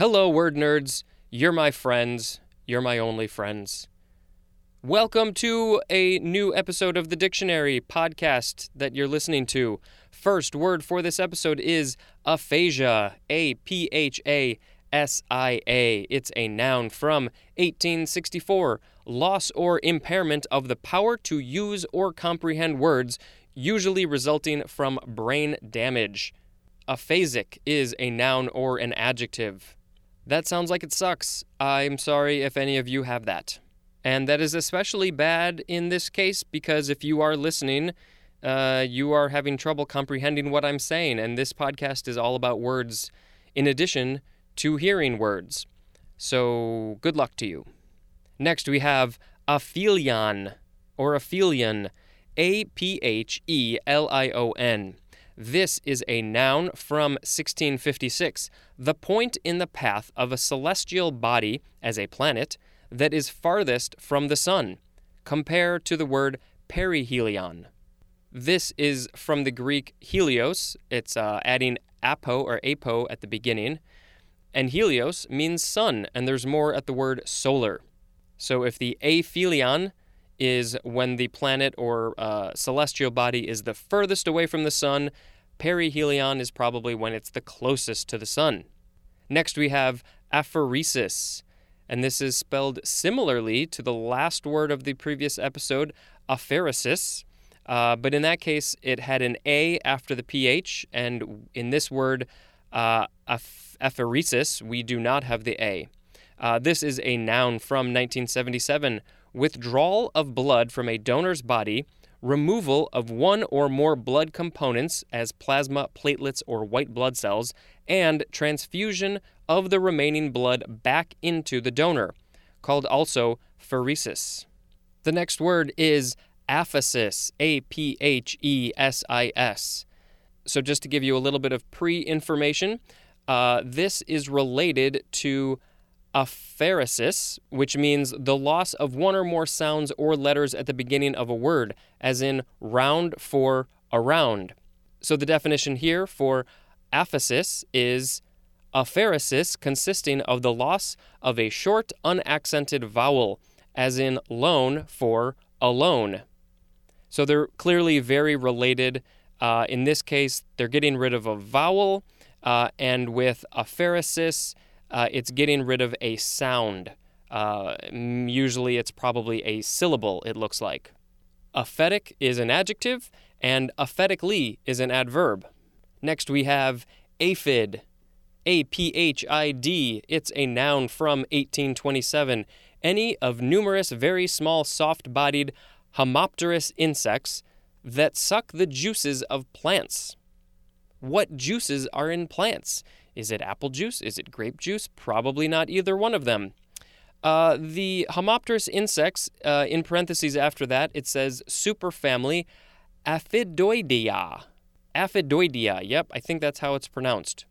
Hello, word nerds. You're my friends. You're my only friends. Welcome to a new episode of the Dictionary podcast that you're listening to. First word for this episode is aphasia. A P H A S I A. It's a noun from 1864. Loss or impairment of the power to use or comprehend words, usually resulting from brain damage. Aphasic is a noun or an adjective. That sounds like it sucks. I'm sorry if any of you have that. And that is especially bad in this case because if you are listening, uh, you are having trouble comprehending what I'm saying. And this podcast is all about words in addition to hearing words. So good luck to you. Next, we have aphelion or aphelion, A P H E L I O N. This is a noun from 1656, the point in the path of a celestial body as a planet that is farthest from the sun. Compare to the word perihelion. This is from the Greek helios. It's uh, adding apo or apo at the beginning. And helios means sun, and there's more at the word solar. So if the aphelion is when the planet or uh, celestial body is the furthest away from the sun. Perihelion is probably when it's the closest to the sun. Next, we have apheresis, and this is spelled similarly to the last word of the previous episode, apheresis. Uh, but in that case, it had an A after the PH, and in this word, uh, apheresis, we do not have the A. Uh, this is a noun from 1977 withdrawal of blood from a donor's body, removal of one or more blood components as plasma, platelets, or white blood cells, and transfusion of the remaining blood back into the donor, called also pheresis. The next word is aphesis, A P H E S I S. So, just to give you a little bit of pre information, uh, this is related to apheresis, which means the loss of one or more sounds or letters at the beginning of a word, as in round for around. So the definition here for aphesis is apheresis consisting of the loss of a short unaccented vowel, as in loan for alone. So they're clearly very related. Uh, in this case, they're getting rid of a vowel, uh, and with apheresis, uh, it's getting rid of a sound. Uh, usually it's probably a syllable, it looks like. Aphetic is an adjective, and aphetically is an adverb. Next we have aphid. A P H I D. It's a noun from 1827. Any of numerous very small soft bodied homopterous insects that suck the juices of plants. What juices are in plants? Is it apple juice? Is it grape juice? Probably not either one of them. Uh, the Homopterous insects, uh, in parentheses after that, it says superfamily Aphidoidea. Aphidoidea, yep, I think that's how it's pronounced.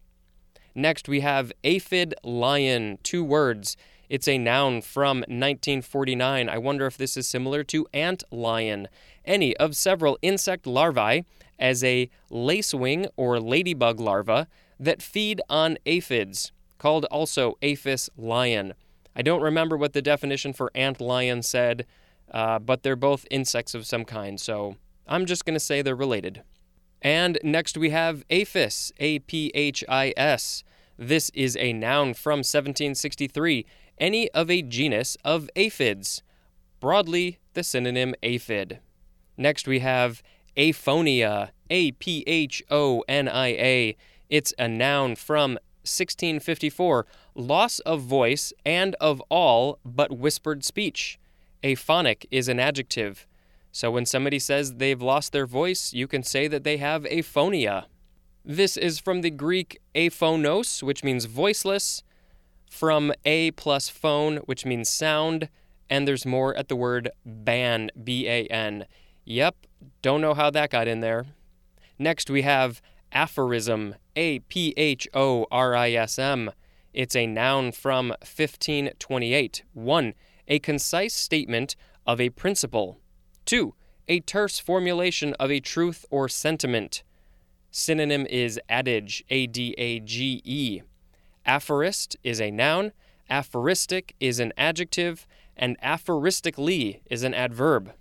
Next, we have aphid lion, two words. It's a noun from 1949. I wonder if this is similar to ant lion, any of several insect larvae, as a lacewing or ladybug larva that feed on aphids, called also aphis lion. I don't remember what the definition for ant lion said, uh, but they're both insects of some kind, so I'm just going to say they're related. And next we have aphis, A P H I S. This is a noun from 1763, any of a genus of aphids. Broadly, the synonym aphid. Next we have aphonia, A P H O N I A. It's a noun from 1654 loss of voice and of all but whispered speech. Aphonic is an adjective. So when somebody says they've lost their voice, you can say that they have aphonia. This is from the Greek aphonos, which means voiceless, from a plus phone, which means sound, and there's more at the word ban, B A N. Yep, don't know how that got in there. Next, we have aphorism, A P H O R I S M. It's a noun from 1528. 1. A concise statement of a principle. 2. A terse formulation of a truth or sentiment. Synonym is adage, A D A G E. Aphorist is a noun, aphoristic is an adjective, and aphoristically is an adverb.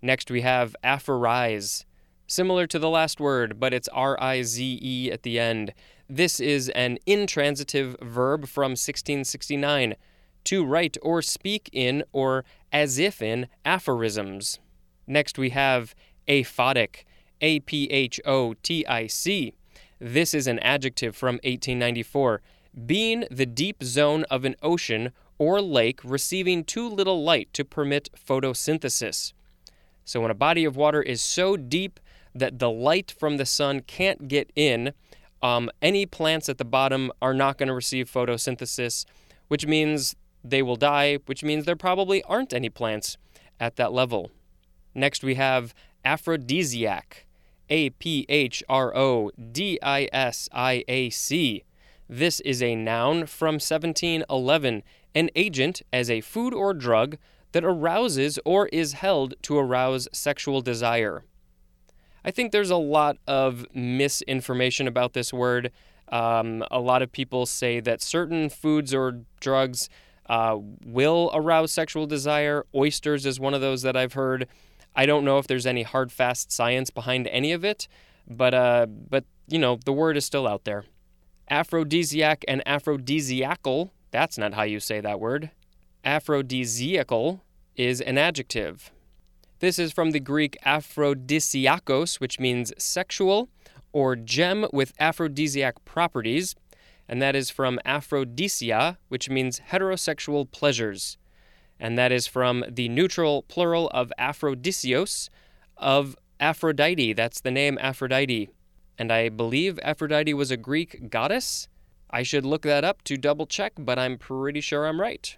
Next, we have aphorize. Similar to the last word, but it's R I Z E at the end. This is an intransitive verb from 1669 to write or speak in or as if in aphorisms. Next, we have aphotic, A P H O T I C. This is an adjective from 1894, being the deep zone of an ocean or lake receiving too little light to permit photosynthesis. So, when a body of water is so deep that the light from the sun can't get in, um, any plants at the bottom are not going to receive photosynthesis, which means they will die, which means there probably aren't any plants at that level. Next, we have aphrodisiac. A P H R O D I S I A C. This is a noun from 1711, an agent as a food or drug that arouses or is held to arouse sexual desire. I think there's a lot of misinformation about this word. Um, a lot of people say that certain foods or drugs uh, will arouse sexual desire. Oysters is one of those that I've heard. I don't know if there's any hard, fast science behind any of it, but uh, but you know the word is still out there. Aphrodisiac and aphrodisiacal. That's not how you say that word. Aphrodisiacal is an adjective. This is from the Greek aphrodisiakos, which means sexual, or gem with aphrodisiac properties, and that is from aphrodisia, which means heterosexual pleasures and that is from the neutral plural of Aphrodisios of Aphrodite. That's the name Aphrodite. And I believe Aphrodite was a Greek goddess. I should look that up to double check, but I'm pretty sure I'm right.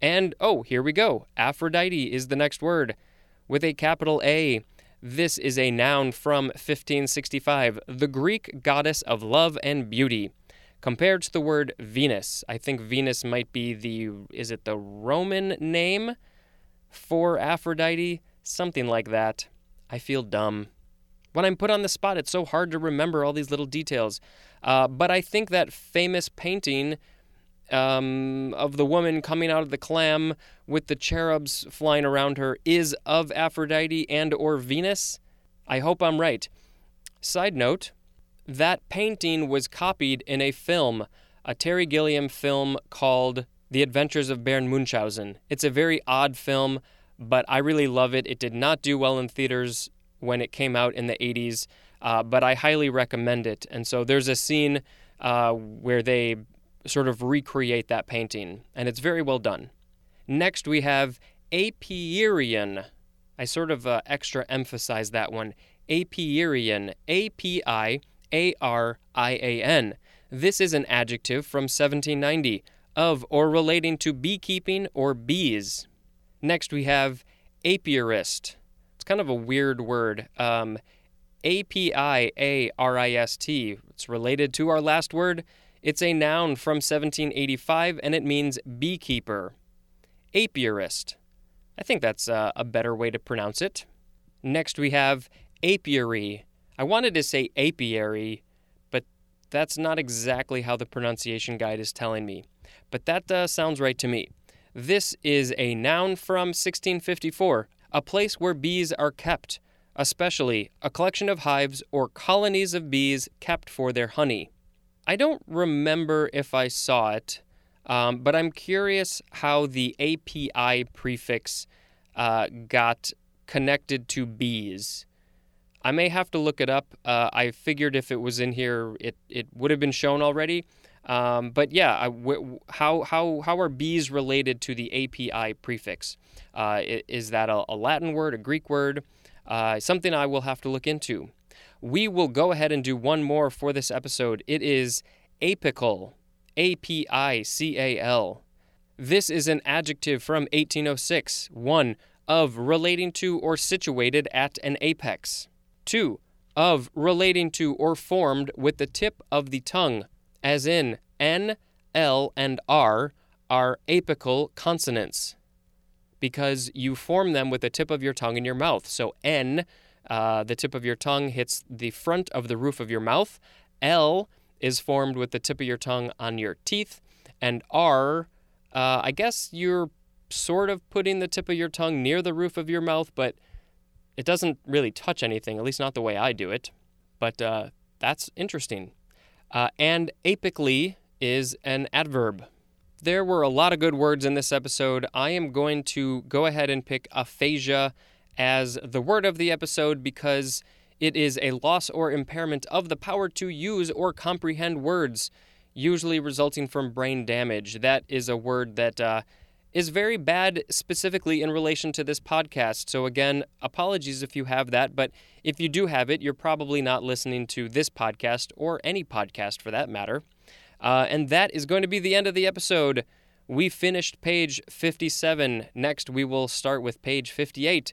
And oh, here we go. Aphrodite is the next word with a capital A. This is a noun from 1565, the Greek goddess of love and beauty compared to the word Venus. I think Venus might be the is it the Roman name for Aphrodite? Something like that. I feel dumb. When I'm put on the spot, it's so hard to remember all these little details. Uh, but I think that famous painting um, of the woman coming out of the clam with the cherubs flying around her is of Aphrodite and or Venus. I hope I'm right. Side note, that painting was copied in a film, a Terry Gilliam film called The Adventures of Baron Munchausen. It's a very odd film, but I really love it. It did not do well in theaters when it came out in the 80s, uh, but I highly recommend it. And so there's a scene uh, where they sort of recreate that painting, and it's very well done. Next, we have Apiarian. I sort of uh, extra emphasize that one. Apiarian. A P I a R I A N. This is an adjective from 1790 of or relating to beekeeping or bees. Next, we have apiarist. It's kind of a weird word. Um, a P I A R I S T. It's related to our last word. It's a noun from 1785 and it means beekeeper. Apiarist. I think that's uh, a better way to pronounce it. Next, we have apiary. I wanted to say apiary, but that's not exactly how the pronunciation guide is telling me. But that uh, sounds right to me. This is a noun from 1654, a place where bees are kept, especially a collection of hives or colonies of bees kept for their honey. I don't remember if I saw it, um, but I'm curious how the API prefix uh, got connected to bees. I may have to look it up. Uh, I figured if it was in here, it, it would have been shown already. Um, but yeah, how, how, how are bees related to the API prefix? Uh, is that a, a, Latin word, a Greek word? Uh, something I will have to look into. We will go ahead and do one more for this episode. It is apical, A P I C A L. This is an adjective from 1806, one of relating to or situated at an apex. 2. Of relating to or formed with the tip of the tongue, as in N, L, and R are apical consonants because you form them with the tip of your tongue in your mouth. So N, uh, the tip of your tongue hits the front of the roof of your mouth. L is formed with the tip of your tongue on your teeth. And R, uh, I guess you're sort of putting the tip of your tongue near the roof of your mouth, but it doesn't really touch anything, at least not the way I do it. But uh, that's interesting. Uh, and apically is an adverb. There were a lot of good words in this episode. I am going to go ahead and pick aphasia as the word of the episode because it is a loss or impairment of the power to use or comprehend words, usually resulting from brain damage. That is a word that uh, is very bad specifically in relation to this podcast. So, again, apologies if you have that, but if you do have it, you're probably not listening to this podcast or any podcast for that matter. Uh, and that is going to be the end of the episode. We finished page 57. Next, we will start with page 58.